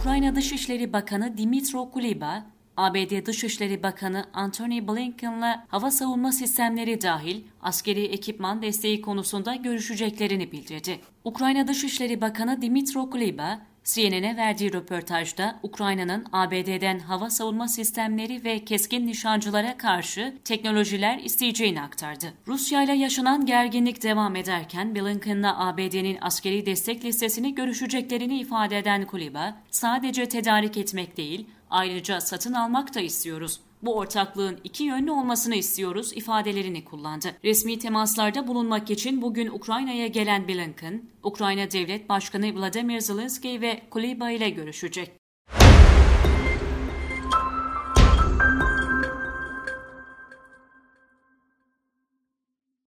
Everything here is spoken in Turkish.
Ukrayna Dışişleri Bakanı Dimitro Kuleba, ABD Dışişleri Bakanı Antony Blinken'la hava savunma sistemleri dahil askeri ekipman desteği konusunda görüşeceklerini bildirdi. Ukrayna Dışişleri Bakanı Dimitro Kuleba, CNN'e verdiği röportajda Ukrayna'nın ABD'den hava savunma sistemleri ve keskin nişancılara karşı teknolojiler isteyeceğini aktardı. Rusya ile yaşanan gerginlik devam ederken Blinken'la ABD'nin askeri destek listesini görüşeceklerini ifade eden Kuleba, sadece tedarik etmek değil, ayrıca satın almak da istiyoruz. Bu ortaklığın iki yönlü olmasını istiyoruz ifadelerini kullandı. Resmi temaslarda bulunmak için bugün Ukrayna'ya gelen Blinken, Ukrayna Devlet Başkanı Vladimir Zelensky ve Kuleba ile görüşecek.